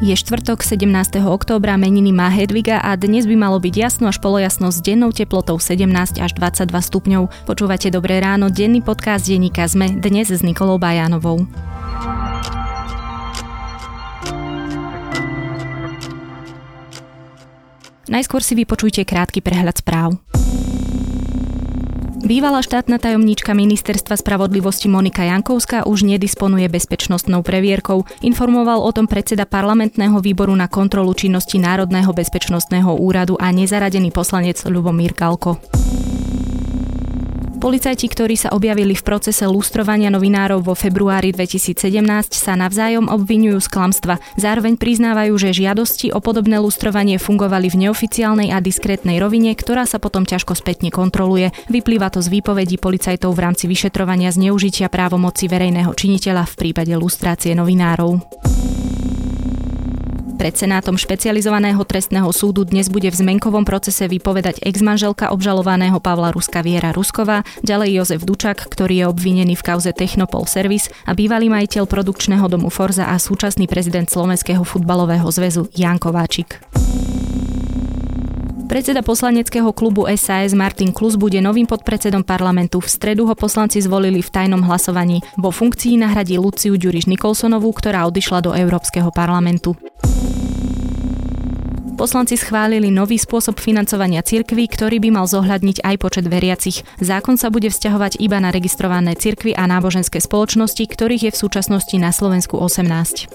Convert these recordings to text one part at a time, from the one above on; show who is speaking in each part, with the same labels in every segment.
Speaker 1: Je štvrtok 17. októbra, meniny má Hedviga a dnes by malo byť jasno až polojasno s dennou teplotou 17 až 22 stupňov. Počúvate Dobré ráno, denný podcast denníka ZME, dnes s Nikolou Bajánovou. Najskôr si vypočujte krátky prehľad správ. Bývalá štátna tajomníčka ministerstva spravodlivosti Monika Jankovská už nedisponuje bezpečnostnou previerkou. Informoval o tom predseda parlamentného výboru na kontrolu činnosti Národného bezpečnostného úradu a nezaradený poslanec Ľubomír Galko. Policajti, ktorí sa objavili v procese lustrovania novinárov vo februári 2017, sa navzájom obvinujú z klamstva. Zároveň priznávajú, že žiadosti o podobné lustrovanie fungovali v neoficiálnej a diskrétnej rovine, ktorá sa potom ťažko spätne kontroluje. Vyplýva to z výpovedí policajtov v rámci vyšetrovania zneužitia právomoci verejného činiteľa v prípade lustrácie novinárov. Pred Senátom špecializovaného trestného súdu dnes bude v zmenkovom procese vypovedať exmanželka obžalovaného Pavla Ruska Viera Rusková, ďalej Jozef Dučak, ktorý je obvinený v kauze Technopol Service a bývalý majiteľ produkčného domu Forza a súčasný prezident Slovenského futbalového zväzu Jan Kováčik. Predseda poslaneckého klubu SAS Martin Klus bude novým podpredsedom parlamentu. V stredu ho poslanci zvolili v tajnom hlasovaní. Vo funkcii nahradí Luciu Ďuriš Nikolsonovú, ktorá odišla do Európskeho parlamentu. Poslanci schválili nový spôsob financovania cirkví, ktorý by mal zohľadniť aj počet veriacich. Zákon sa bude vzťahovať iba na registrované cirkvy a náboženské spoločnosti, ktorých je v súčasnosti na Slovensku 18.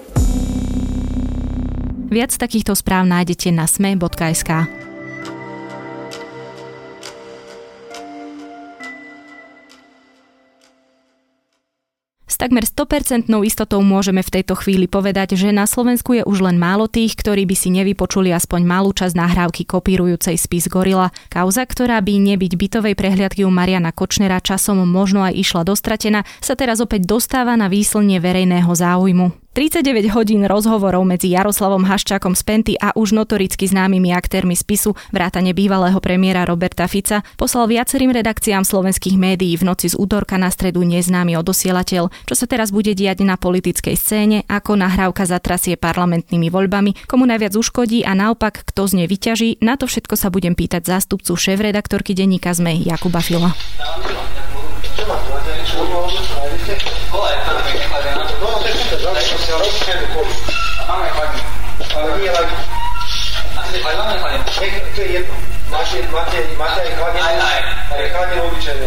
Speaker 1: Viac takýchto správ nájdete na sme.sk. S takmer 100% istotou môžeme v tejto chvíli povedať, že na Slovensku je už len málo tých, ktorí by si nevypočuli aspoň malú časť nahrávky kopírujúcej spis Gorila. Kauza, ktorá by nebyť bytovej prehliadky u Mariana Kočnera časom možno aj išla dostratená, sa teraz opäť dostáva na výslnie verejného záujmu. 39 hodín rozhovorov medzi Jaroslavom Haščákom z Penty a už notoricky známymi aktérmi spisu vrátane bývalého premiéra Roberta Fica poslal viacerým redakciám slovenských médií v noci z útorka na stredu neznámy odosielateľ. Čo sa teraz bude diať na politickej scéne, ako nahrávka zatrasie parlamentnými voľbami, komu najviac uškodí a naopak kto z nej vyťaží, na to všetko sa budem pýtať zástupcu šéf-redaktorky denníka ZME Jakuba Fila. Chladník. Ale nie ladík. Asi máme máte aj obyčajné.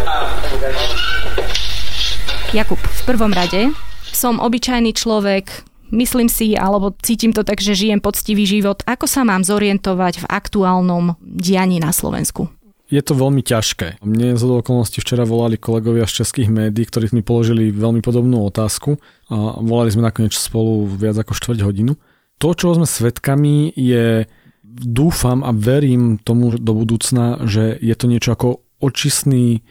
Speaker 1: Jakub, v prvom rade som obyčajný človek, myslím si, alebo cítim to tak, že žijem poctivý život. Ako sa mám zorientovať v aktuálnom dianí na Slovensku?
Speaker 2: Je to veľmi ťažké. Mne z okolností včera volali kolegovia z českých médií, ktorí mi položili veľmi podobnú otázku a volali sme nakoniec spolu viac ako štvrť hodinu. To, čo sme svedkami, je dúfam a verím tomu do budúcna, že je to niečo ako očistný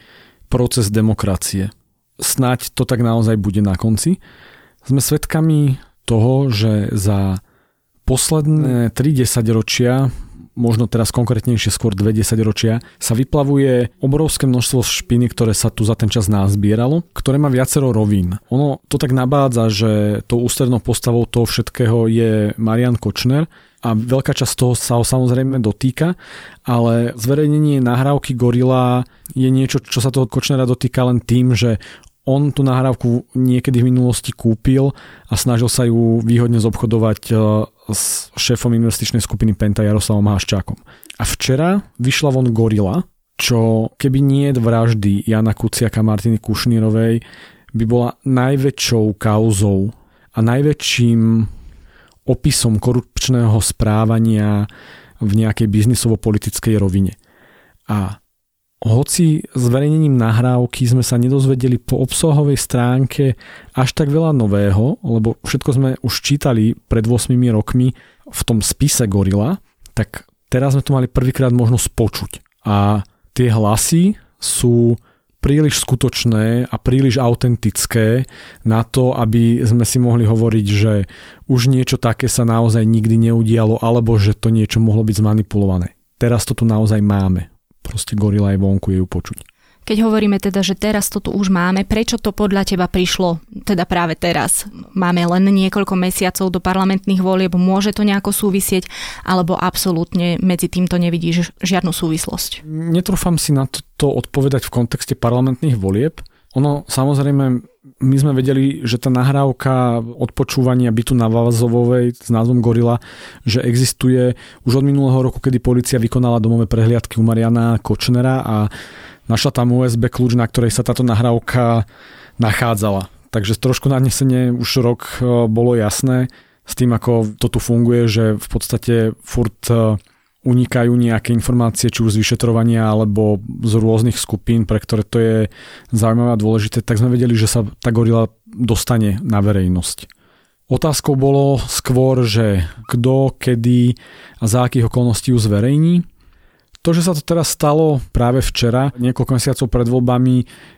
Speaker 2: proces demokracie. Snaď to tak naozaj bude na konci. Sme svedkami toho, že za posledné 3 ročia možno teraz konkrétnejšie skôr 20 ročia, sa vyplavuje obrovské množstvo špiny, ktoré sa tu za ten čas nazbieralo, ktoré má viacero rovín. Ono to tak nabádza, že tou ústrednou postavou toho všetkého je Marian Kočner, a veľká časť toho sa ho samozrejme dotýka, ale zverejnenie nahrávky Gorila je niečo, čo sa toho Kočnera dotýka len tým, že on tú nahrávku niekedy v minulosti kúpil a snažil sa ju výhodne zobchodovať e, s šéfom investičnej skupiny Penta Jaroslavom Haščákom. A včera vyšla von Gorila, čo keby nie vraždy Jana Kuciaka Martiny Kušnírovej by bola najväčšou kauzou a najväčším opisom korupčného správania v nejakej biznisovo-politickej rovine. A hoci zverejnením nahrávky sme sa nedozvedeli po obsahovej stránke až tak veľa nového, lebo všetko sme už čítali pred 8 rokmi v tom spise Gorila, tak teraz sme to mali prvýkrát možnosť počuť. A tie hlasy sú príliš skutočné a príliš autentické na to, aby sme si mohli hovoriť, že už niečo také sa naozaj nikdy neudialo, alebo že to niečo mohlo byť zmanipulované. Teraz to tu naozaj máme proste gorila aj vonku je ju počuť.
Speaker 1: Keď hovoríme teda, že teraz to tu už máme, prečo to podľa teba prišlo teda práve teraz? Máme len niekoľko mesiacov do parlamentných volieb, môže to nejako súvisieť, alebo absolútne medzi týmto nevidíš žiadnu súvislosť?
Speaker 2: Netrúfam si na to odpovedať v kontexte parlamentných volieb. Ono samozrejme, my sme vedeli, že tá nahrávka odpočúvania bytu na Vazovovej s názvom Gorila, že existuje už od minulého roku, kedy policia vykonala domové prehliadky u Mariana Kočnera a Našla tam USB kľúč, na ktorej sa táto nahrávka nachádzala. Takže trošku nadnesenie už rok e, bolo jasné s tým, ako to tu funguje, že v podstate furt e, unikajú nejaké informácie, či už z vyšetrovania alebo z rôznych skupín, pre ktoré to je zaujímavé a dôležité, tak sme vedeli, že sa tá gorila dostane na verejnosť. Otázkou bolo skôr, že kto, kedy a za akých okolností ju zverejní. To, že sa to teraz stalo práve včera, niekoľko mesiacov pred voľbami,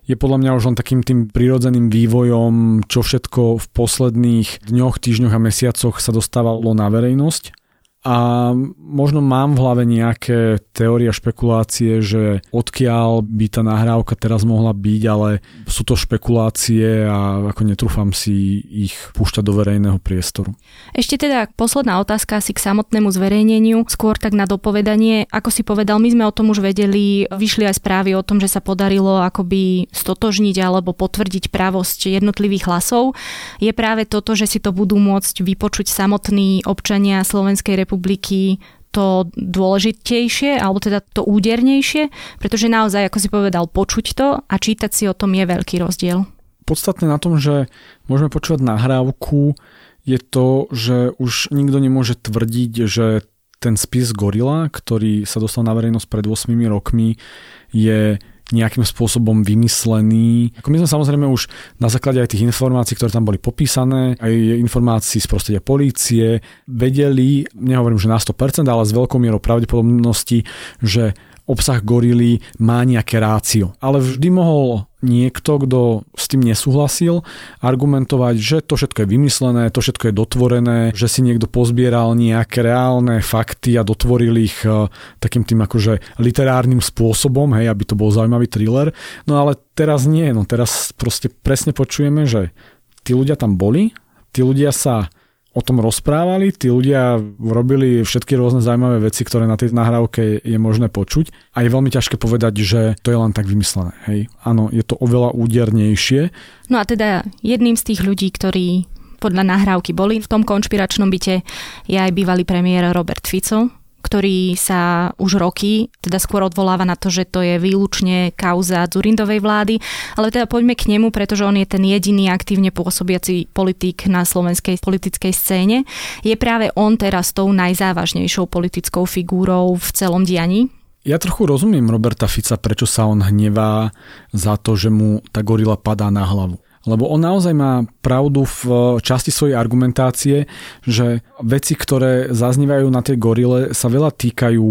Speaker 2: je podľa mňa už len takým tým prirodzeným vývojom, čo všetko v posledných dňoch, týždňoch a mesiacoch sa dostávalo na verejnosť. A možno mám v hlave nejaké teórie a špekulácie, že odkiaľ by tá nahrávka teraz mohla byť, ale sú to špekulácie a ako netrúfam si ich púšťať do verejného priestoru.
Speaker 1: Ešte teda posledná otázka asi k samotnému zverejneniu, skôr tak na dopovedanie. Ako si povedal, my sme o tom už vedeli, vyšli aj správy o tom, že sa podarilo akoby stotožniť alebo potvrdiť pravosť jednotlivých hlasov. Je práve toto, že si to budú môcť vypočuť samotní občania Slovenskej republiky republiky to dôležitejšie, alebo teda to údernejšie, pretože naozaj, ako si povedal, počuť to a čítať si o tom je veľký rozdiel.
Speaker 2: Podstatné na tom, že môžeme počúvať nahrávku, je to, že už nikto nemôže tvrdiť, že ten spis Gorila, ktorý sa dostal na verejnosť pred 8 rokmi, je nejakým spôsobom vymyslený. Ako my sme samozrejme už na základe aj tých informácií, ktoré tam boli popísané, aj informácií z prostredia polície, vedeli, nehovorím, že na 100%, ale s veľkou mierou pravdepodobnosti, že obsah gorily má nejaké rácio. Ale vždy mohol niekto, kto s tým nesúhlasil, argumentovať, že to všetko je vymyslené, to všetko je dotvorené, že si niekto pozbieral nejaké reálne fakty a dotvoril ich e, takým tým akože literárnym spôsobom, hej, aby to bol zaujímavý thriller. No ale teraz nie, no teraz proste presne počujeme, že tí ľudia tam boli, tí ľudia sa o tom rozprávali, tí ľudia robili všetky rôzne zaujímavé veci, ktoré na tej nahrávke je možné počuť a je veľmi ťažké povedať, že to je len tak vymyslené. Hej. Áno, je to oveľa údernejšie.
Speaker 1: No a teda jedným z tých ľudí, ktorí podľa nahrávky boli v tom konšpiračnom byte, je aj bývalý premiér Robert Fico, ktorý sa už roky teda skôr odvoláva na to, že to je výlučne kauza Zurindovej vlády, ale teda poďme k nemu, pretože on je ten jediný aktívne pôsobiaci politik na slovenskej politickej scéne. Je práve on teraz tou najzávažnejšou politickou figúrou v celom dianí?
Speaker 2: Ja trochu rozumiem Roberta Fica, prečo sa on hnevá za to, že mu tá gorila padá na hlavu lebo on naozaj má pravdu v časti svojej argumentácie, že veci, ktoré zaznívajú na tej gorile, sa veľa týkajú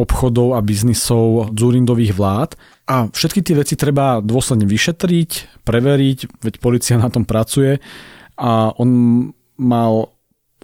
Speaker 2: obchodov a biznisov Zurindových vlád. A všetky tie veci treba dôsledne vyšetriť, preveriť, veď policia na tom pracuje. A on mal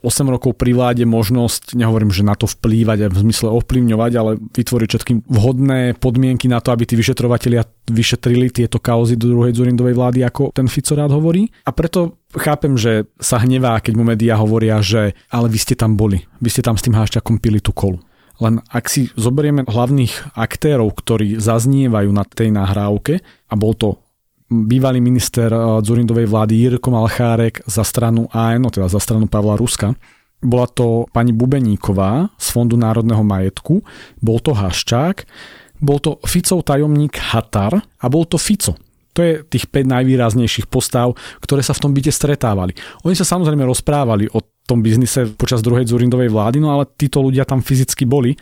Speaker 2: 8 rokov pri vláde možnosť, nehovorím, že na to vplývať a v zmysle ovplyvňovať, ale vytvoriť všetky vhodné podmienky na to, aby tí vyšetrovatelia vyšetrili tieto kauzy do druhej Zurindovej vlády, ako ten Fico rád hovorí. A preto chápem, že sa hnevá, keď mu médiá hovoria, že ale vy ste tam boli, vy ste tam s tým hášťakom pili tú kolu. Len ak si zoberieme hlavných aktérov, ktorí zaznievajú na tej nahrávke, a bol to bývalý minister eh, Zurindovej vlády Jirko Malchárek za stranu ANO, teda za stranu Pavla Ruska. Bola to pani Bubeníková z Fondu národného majetku, bol to Haščák, bol to Ficov tajomník Hatar a bol to Fico. To je tých 5 najvýraznejších postav, ktoré sa v tom byte stretávali. Oni sa samozrejme rozprávali o tom biznise počas druhej Zurindovej vlády, no ale títo ľudia tam fyzicky boli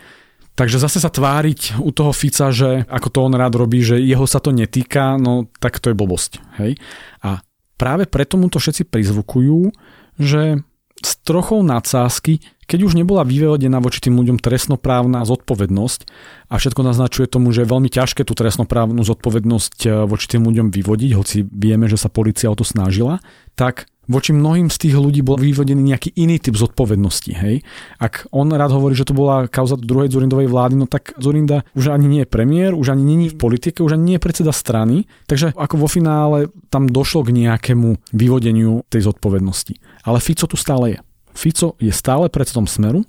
Speaker 2: Takže zase sa tváriť u toho Fica, že ako to on rád robí, že jeho sa to netýka, no tak to je blbosť. Hej? A práve preto mu to všetci prizvukujú, že s trochou nadsázky, keď už nebola vyvedená voči tým ľuďom trestnoprávna zodpovednosť a všetko naznačuje tomu, že je veľmi ťažké tú trestnoprávnu zodpovednosť eh, voči tým ľuďom vyvodiť, hoci vieme, že sa policia o to snažila, tak voči mnohým z tých ľudí bol vyvodený nejaký iný typ zodpovednosti. Hej? Ak on rád hovorí, že to bola kauza druhej Zurindovej vlády, no tak Zurinda už ani nie je premiér, už ani je v politike, už ani nie je predseda strany. Takže ako vo finále tam došlo k nejakému vyvodeniu tej zodpovednosti. Ale Fico tu stále je. Fico je stále predsedom Smeru,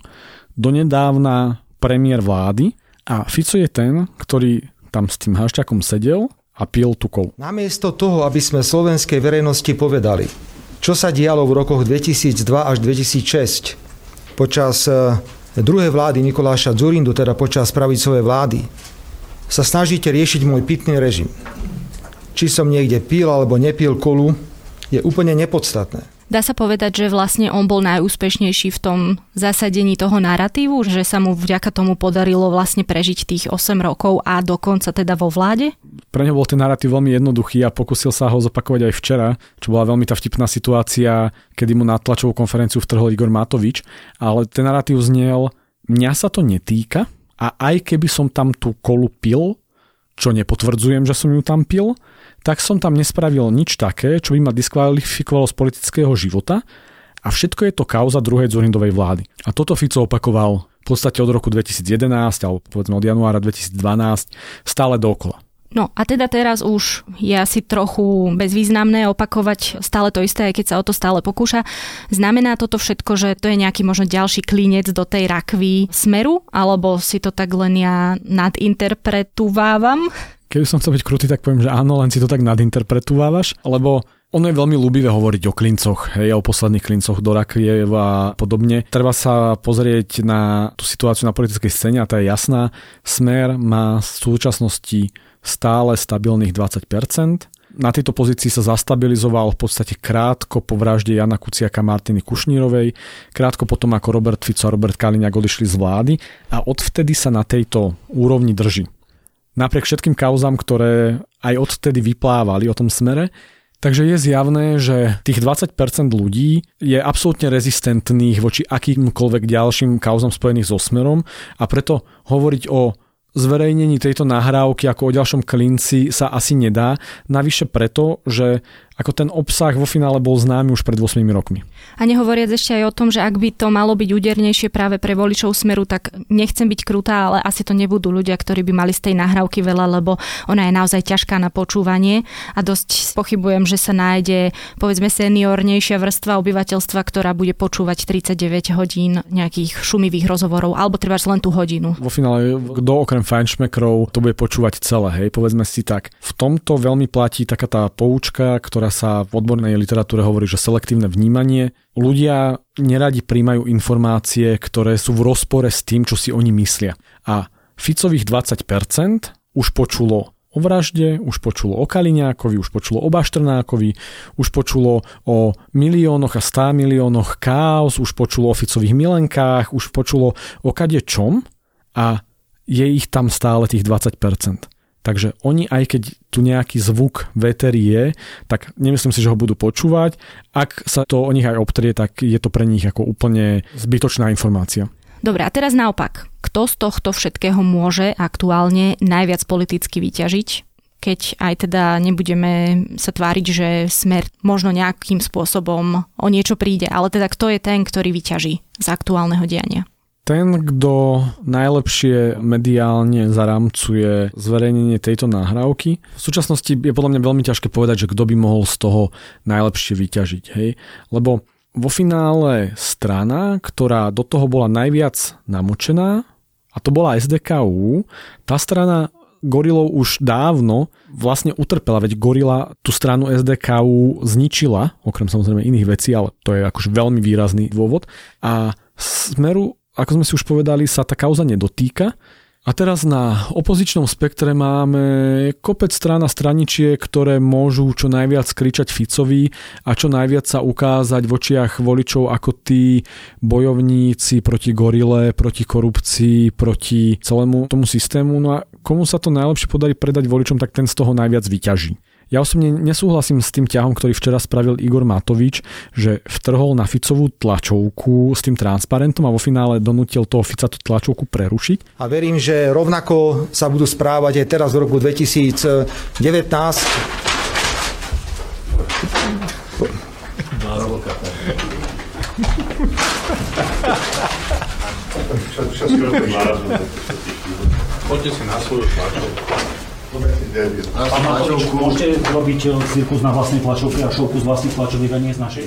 Speaker 2: donedávna premiér vlády a Fico je ten, ktorý tam s tým hašťakom sedel a pil tukou.
Speaker 3: Namiesto toho, aby sme slovenskej verejnosti povedali, čo sa dialo v rokoch 2002 až 2006 počas e, druhej vlády Nikoláša Zurindu, teda počas pravicovej vlády, sa snažíte riešiť môj pitný režim. Či som niekde pil alebo nepil kolu, je úplne nepodstatné.
Speaker 1: Dá sa povedať, že vlastne on bol najúspešnejší v tom zasadení toho narratívu, že sa mu vďaka tomu podarilo vlastne prežiť tých 8 rokov a dokonca teda vo vláde?
Speaker 2: Pre neho bol ten narratív veľmi jednoduchý a pokusil sa ho zopakovať aj včera, čo bola veľmi tá vtipná situácia, kedy mu na tlačovú konferenciu vtrhol Igor Matovič, ale ten narratív znel, mňa sa to netýka a aj keby som tam tú kolu pil, čo nepotvrdzujem, že som ju tam pil, tak som tam nespravil nič také, čo by ma diskvalifikovalo z politického života a všetko je to kauza druhej Zurindovej vlády. A toto Fico opakoval v podstate od roku 2011 alebo povedzme od januára 2012 stále dokola.
Speaker 1: No a teda teraz už je asi trochu bezvýznamné opakovať stále to isté, aj keď sa o to stále pokúša. Znamená toto všetko, že to je nejaký možno ďalší klinec do tej rakvy smeru, alebo si to tak len ja nadinterpretuvávam?
Speaker 2: Keby som chcel byť krutý, tak poviem, že áno, len si to tak nadinterpretovávaš, lebo ono je veľmi ľúbivé hovoriť o klincoch, hej, o posledných klincoch do rakviev a podobne. Treba sa pozrieť na tú situáciu na politickej scéne a tá je jasná. Smer má v súčasnosti stále stabilných 20%. Na tejto pozícii sa zastabilizoval v podstate krátko po vražde Jana Kuciaka Martiny Kušnírovej, krátko potom ako Robert Fico a Robert Kaliňák odišli z vlády a odvtedy sa na tejto úrovni drží napriek všetkým kauzam, ktoré aj odtedy vyplávali o tom smere. Takže je zjavné, že tých 20% ľudí je absolútne rezistentných voči akýmkoľvek ďalším kauzam spojených so smerom a preto hovoriť o zverejnení tejto nahrávky ako o ďalšom klinci sa asi nedá. Navyše preto, že ako ten obsah vo finále bol známy už pred 8 rokmi.
Speaker 1: A nehovoriac ešte aj o tom, že ak by to malo byť údernejšie práve pre voličov smeru, tak nechcem byť krutá, ale asi to nebudú ľudia, ktorí by mali z tej nahrávky veľa, lebo ona je naozaj ťažká na počúvanie a dosť pochybujem, že sa nájde povedzme seniornejšia vrstva obyvateľstva, ktorá bude počúvať 39 hodín nejakých šumivých rozhovorov, alebo treba len tú hodinu.
Speaker 2: Vo finále, kto okrem fajnšmekrov to bude počúvať celé, hej, povedzme si tak. V tomto veľmi platí taká tá poučka, ktorá ktorá sa v odbornej literatúre hovorí, že selektívne vnímanie. Ľudia neradi príjmajú informácie, ktoré sú v rozpore s tým, čo si oni myslia. A Ficových 20% už počulo o vražde, už počulo o Kaliňákovi, už počulo o Baštrnákovi, už počulo o miliónoch a stá miliónoch káos, už počulo o Ficových milenkách, už počulo o kade čom a je ich tam stále tých 20%. Takže oni, aj keď tu nejaký zvuk veterí je, tak nemyslím si, že ho budú počúvať. Ak sa to o nich aj obtrie, tak je to pre nich ako úplne zbytočná informácia.
Speaker 1: Dobre, a teraz naopak. Kto z tohto všetkého môže aktuálne najviac politicky vyťažiť? keď aj teda nebudeme sa tváriť, že smer možno nejakým spôsobom o niečo príde, ale teda kto je ten, ktorý vyťaží z aktuálneho diania?
Speaker 2: Ten, kto najlepšie mediálne zaramcuje zverejnenie tejto nahrávky. V súčasnosti je podľa mňa veľmi ťažké povedať, že kto by mohol z toho najlepšie vyťažiť. Hej? Lebo vo finále strana, ktorá do toho bola najviac namočená, a to bola SDKU, tá strana Gorilov už dávno vlastne utrpela, veď Gorila tú stranu SDKU zničila, okrem samozrejme iných vecí, ale to je akože veľmi výrazný dôvod. A Smeru ako sme si už povedali, sa tá kauza nedotýka. A teraz na opozičnom spektre máme kopec strán a straničiek, ktoré môžu čo najviac kričať Ficovi a čo najviac sa ukázať v očiach voličov ako tí bojovníci proti gorile, proti korupcii, proti celému tomu systému. No a komu sa to najlepšie podarí predať voličom, tak ten z toho najviac vyťaží. Ja osobne nesúhlasím s tým ťahom, ktorý včera spravil Igor Matovič, že vtrhol na Ficovú tlačovku s tým transparentom a vo finále donútil toho Fica tú tlačovku prerušiť.
Speaker 3: A verím, že rovnako sa budú správať aj teraz v roku 2019.
Speaker 4: Poďte si na svoju tlačovku.
Speaker 5: A môžete robiť eh, cirkus na vlastnej tlačovke a šovku z vlastných tlačoviek a nie z našej?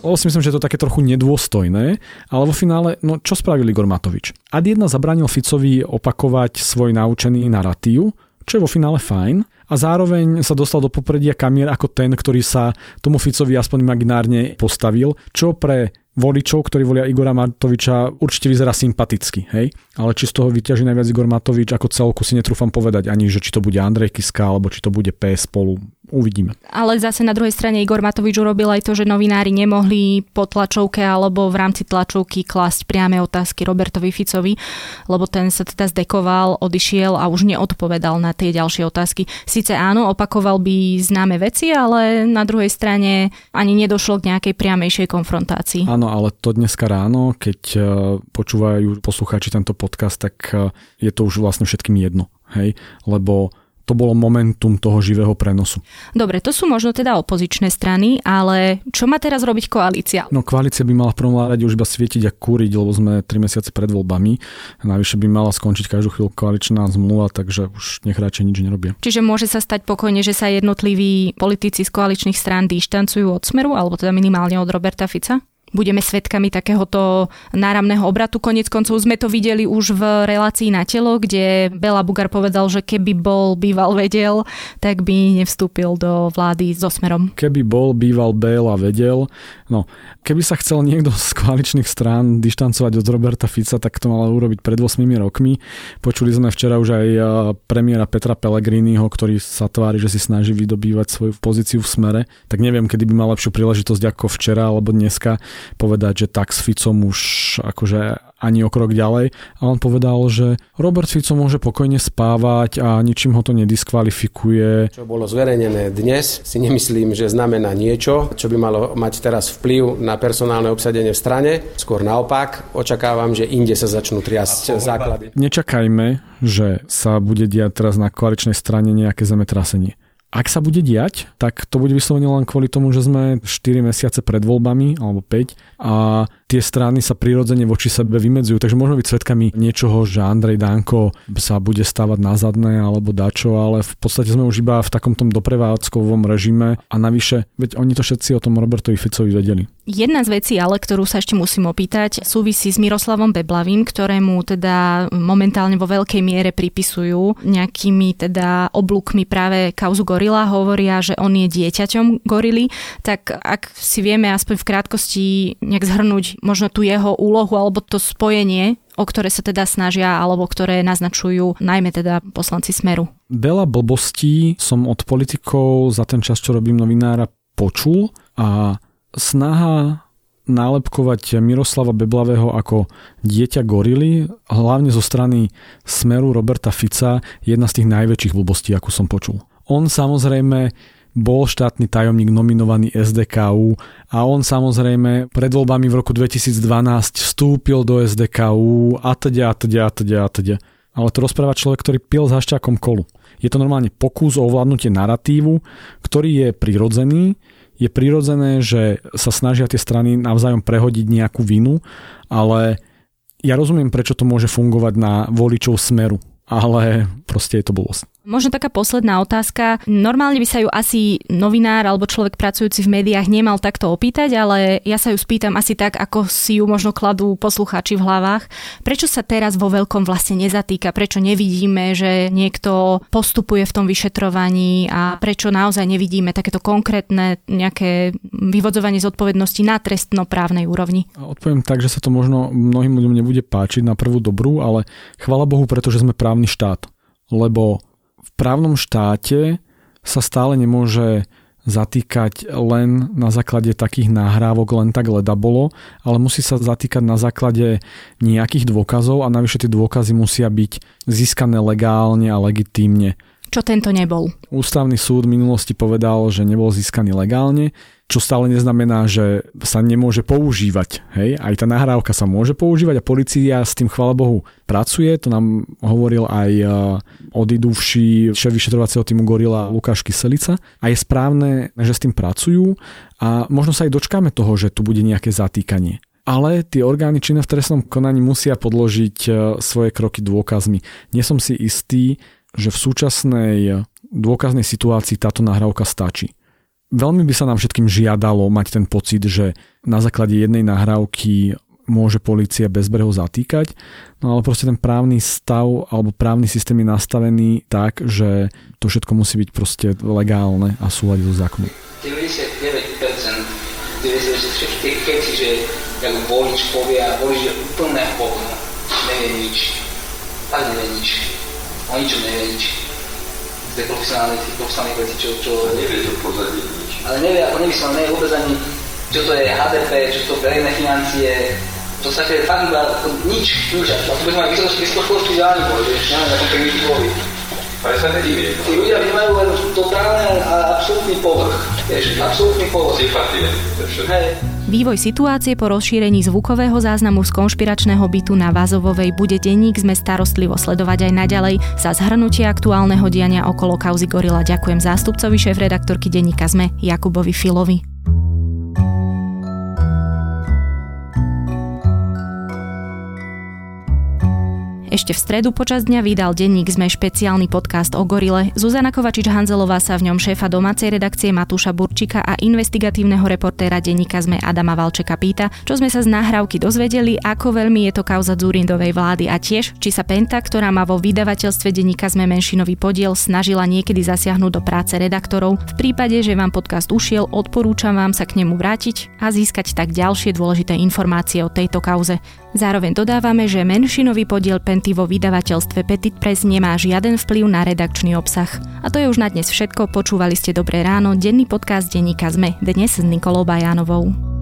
Speaker 2: Lebo si myslím, že to je také trochu nedôstojné, ale vo finále, no čo spravil Igor Matovič? Ad jedna zabranil Ficovi opakovať svoj naučený narratív, čo je vo finále fajn, a zároveň sa dostal do popredia kamier ako ten, ktorý sa tomu Ficovi aspoň imaginárne postavil, čo pre voličov, ktorí volia Igora Matoviča, určite vyzerá sympaticky, hej? Ale či z toho vyťaží najviac Igor Matovič ako celku si netrúfam povedať ani, že či to bude Andrej Kiska, alebo či to bude PS spolu uvidíme.
Speaker 1: Ale zase na druhej strane Igor Matovič urobil aj to, že novinári nemohli po tlačovke alebo v rámci tlačovky klásť priame otázky Robertovi Ficovi, lebo ten sa teda zdekoval, odišiel a už neodpovedal na tie ďalšie otázky. Sice áno, opakoval by známe veci, ale na druhej strane ani nedošlo k nejakej priamejšej konfrontácii.
Speaker 2: Áno, ale to dneska ráno, keď e, počúvajú poslucháči tento podcast, tak e, je to už vlastne všetkým jedno. Hej? Lebo to bolo momentum toho živého prenosu.
Speaker 1: Dobre, to sú možno teda opozičné strany, ale čo má teraz robiť koalícia?
Speaker 2: No koalícia by mala v prvom rade už iba svietiť a kúriť, lebo sme 3 mesiace pred voľbami. Navyše by mala skončiť každú chvíľu koaličná zmluva, takže už nech radšej nič nerobia.
Speaker 1: Čiže môže sa stať pokojne, že sa jednotliví politici z koaličných strán dištancujú od Smeru, alebo teda minimálne od Roberta Fica? Budeme svedkami takéhoto náramného obratu. Konec koncov sme to videli už v relácii na telo, kde Bela Bugar povedal, že keby bol býval vedel, tak by nevstúpil do vlády so smerom.
Speaker 2: Keby bol býval Bela vedel, no keby sa chcel niekto z koaličných strán dištancovať od Roberta Fica, tak to mal urobiť pred 8 rokmi. Počuli sme včera už aj premiéra Petra Pellegriniho, ktorý sa tvári, že si snaží vydobývať svoju pozíciu v smere. Tak neviem, kedy by mal lepšiu príležitosť ako včera alebo dneska povedať, že tak s Ficom už akože ani o krok ďalej. A on povedal, že Robert Fico môže pokojne spávať a ničím ho to nediskvalifikuje.
Speaker 6: Čo bolo zverejnené dnes, si nemyslím, že znamená niečo, čo by malo mať teraz vplyv na personálne obsadenie v strane. Skôr naopak, očakávam, že inde sa začnú triasť základy.
Speaker 2: Nečakajme, že sa bude diať teraz na koaličnej strane nejaké zemetrasenie. Ak sa bude diať, tak to bude vyslovene len kvôli tomu, že sme 4 mesiace pred voľbami, alebo 5, a tie strany sa prirodzene voči sebe vymedzujú, takže môžeme byť svetkami niečoho, že Andrej Danko sa bude stávať na zadné alebo dačo, ale v podstate sme už iba v takom tom doprevádzkovom režime a navyše, veď oni to všetci o tom Robertovi Ficovi vedeli.
Speaker 1: Jedna z vecí, ale ktorú sa ešte musím opýtať, súvisí s Miroslavom Beblavým, ktorému teda momentálne vo veľkej miere pripisujú nejakými teda oblúkmi práve kauzu Gorila. Hovoria, že on je dieťaťom Gorily. Tak ak si vieme aspoň v krátkosti nejak zhrnúť možno tú jeho úlohu alebo to spojenie, o ktoré sa teda snažia alebo ktoré naznačujú najmä teda poslanci Smeru.
Speaker 2: Veľa blbostí som od politikov za ten čas, čo robím novinára, počul a snaha nálepkovať Miroslava Beblavého ako dieťa gorily, hlavne zo strany Smeru Roberta Fica, je jedna z tých najväčších blbostí, ako som počul. On samozrejme bol štátny tajomník nominovaný SDKU a on samozrejme pred voľbami v roku 2012 vstúpil do SDKU a teda a teda a teda a teda. Ale to rozpráva človek, ktorý pil za šťakom kolu. Je to normálne pokus o ovládnutie narratívu, ktorý je prirodzený. Je prirodzené, že sa snažia tie strany navzájom prehodiť nejakú vinu, ale ja rozumiem, prečo to môže fungovať na voličov smeru, ale proste je to blbosť.
Speaker 1: Možno taká posledná otázka. Normálne by sa ju asi novinár alebo človek pracujúci v médiách nemal takto opýtať, ale ja sa ju spýtam asi tak, ako si ju možno kladú poslucháči v hlavách. Prečo sa teraz vo veľkom vlastne nezatýka? Prečo nevidíme, že niekto postupuje v tom vyšetrovaní a prečo naozaj nevidíme takéto konkrétne nejaké vyvodzovanie zodpovednosti na trestnoprávnej úrovni?
Speaker 2: Odpoviem tak, že sa to možno mnohým ľuďom nebude páčiť na prvú dobrú, ale chvala Bohu, pretože sme právny štát. Lebo právnom štáte sa stále nemôže zatýkať len na základe takých nahrávok, len tak leda bolo, ale musí sa zatýkať na základe nejakých dôkazov a navyše tie dôkazy musia byť získané legálne a legitímne.
Speaker 1: Čo tento nebol?
Speaker 2: Ústavný súd v minulosti povedal, že nebol získaný legálne. Čo stále neznamená, že sa nemôže používať. Hej? Aj tá nahrávka sa môže používať a policia s tým, chvála Bohu, pracuje. To nám hovoril aj e, odidúvší šéf vyšetrovacieho týmu Gorila Lukáš Kyselica. A je správne, že s tým pracujú a možno sa aj dočkáme toho, že tu bude nejaké zatýkanie ale tie orgány činné v trestnom konaní musia podložiť e, svoje kroky dôkazmi. Nie som si istý, že v súčasnej dôkaznej situácii táto nahrávka stačí. Veľmi by sa nám všetkým žiadalo mať ten pocit, že na základe jednej nahrávky môže policia bezbreho zatýkať, no ale proste ten právny stav alebo právny systém je nastavený tak, že to všetko musí byť proste legálne a súľadiť so zákonom. 99%
Speaker 7: 96 keď si, že ako volič povie a volič je úplne hovno, nevie nič, tak nevie nič, o ničom nevie nič. Z tej profesionálnej, tých profesionálnych vecí, čo... čo... Nevie to pozadie. Ale nevie, ako nevie som, nevie vôbec ani, čo to je HDP, čo to verejné financie, to sa je fakt iba nič, nič. A to by sme aj vysokoškolský vzdelanie boli, vieš, neviem, ako primitivovi. Ale sa nedivie. Tí ľudia vnímajú len totálne a absolútny povrch. Vieš, absolútny povrch. Sympatie.
Speaker 1: Hej. Vývoj situácie po rozšírení zvukového záznamu z konšpiračného bytu na Vazovovej bude denník sme starostlivo sledovať aj naďalej. Za zhrnutie aktuálneho diania okolo kauzy Gorila ďakujem zástupcovi šéf-redaktorky denníka ZME Jakubovi Filovi. Ešte v stredu počas dňa vydal denník sme špeciálny podcast o gorile. Zuzana Kovačič-Hanzelová sa v ňom šéfa domácej redakcie Matúša Burčika a investigatívneho reportéra denníka sme Adama Valčeka pýta, čo sme sa z nahrávky dozvedeli, ako veľmi je to kauza Zurindovej vlády a tiež, či sa Penta, ktorá má vo vydavateľstve denníka sme menšinový podiel, snažila niekedy zasiahnuť do práce redaktorov. V prípade, že vám podcast ušiel, odporúčam vám sa k nemu vrátiť a získať tak ďalšie dôležité informácie o tejto kauze. Zároveň dodávame, že menšinový podiel Penty vo vydavateľstve Petit Press nemá žiaden vplyv na redakčný obsah. A to je už na dnes všetko, počúvali ste Dobré ráno, denný podcast denníka ZME, dnes s Nikolou Bajánovou.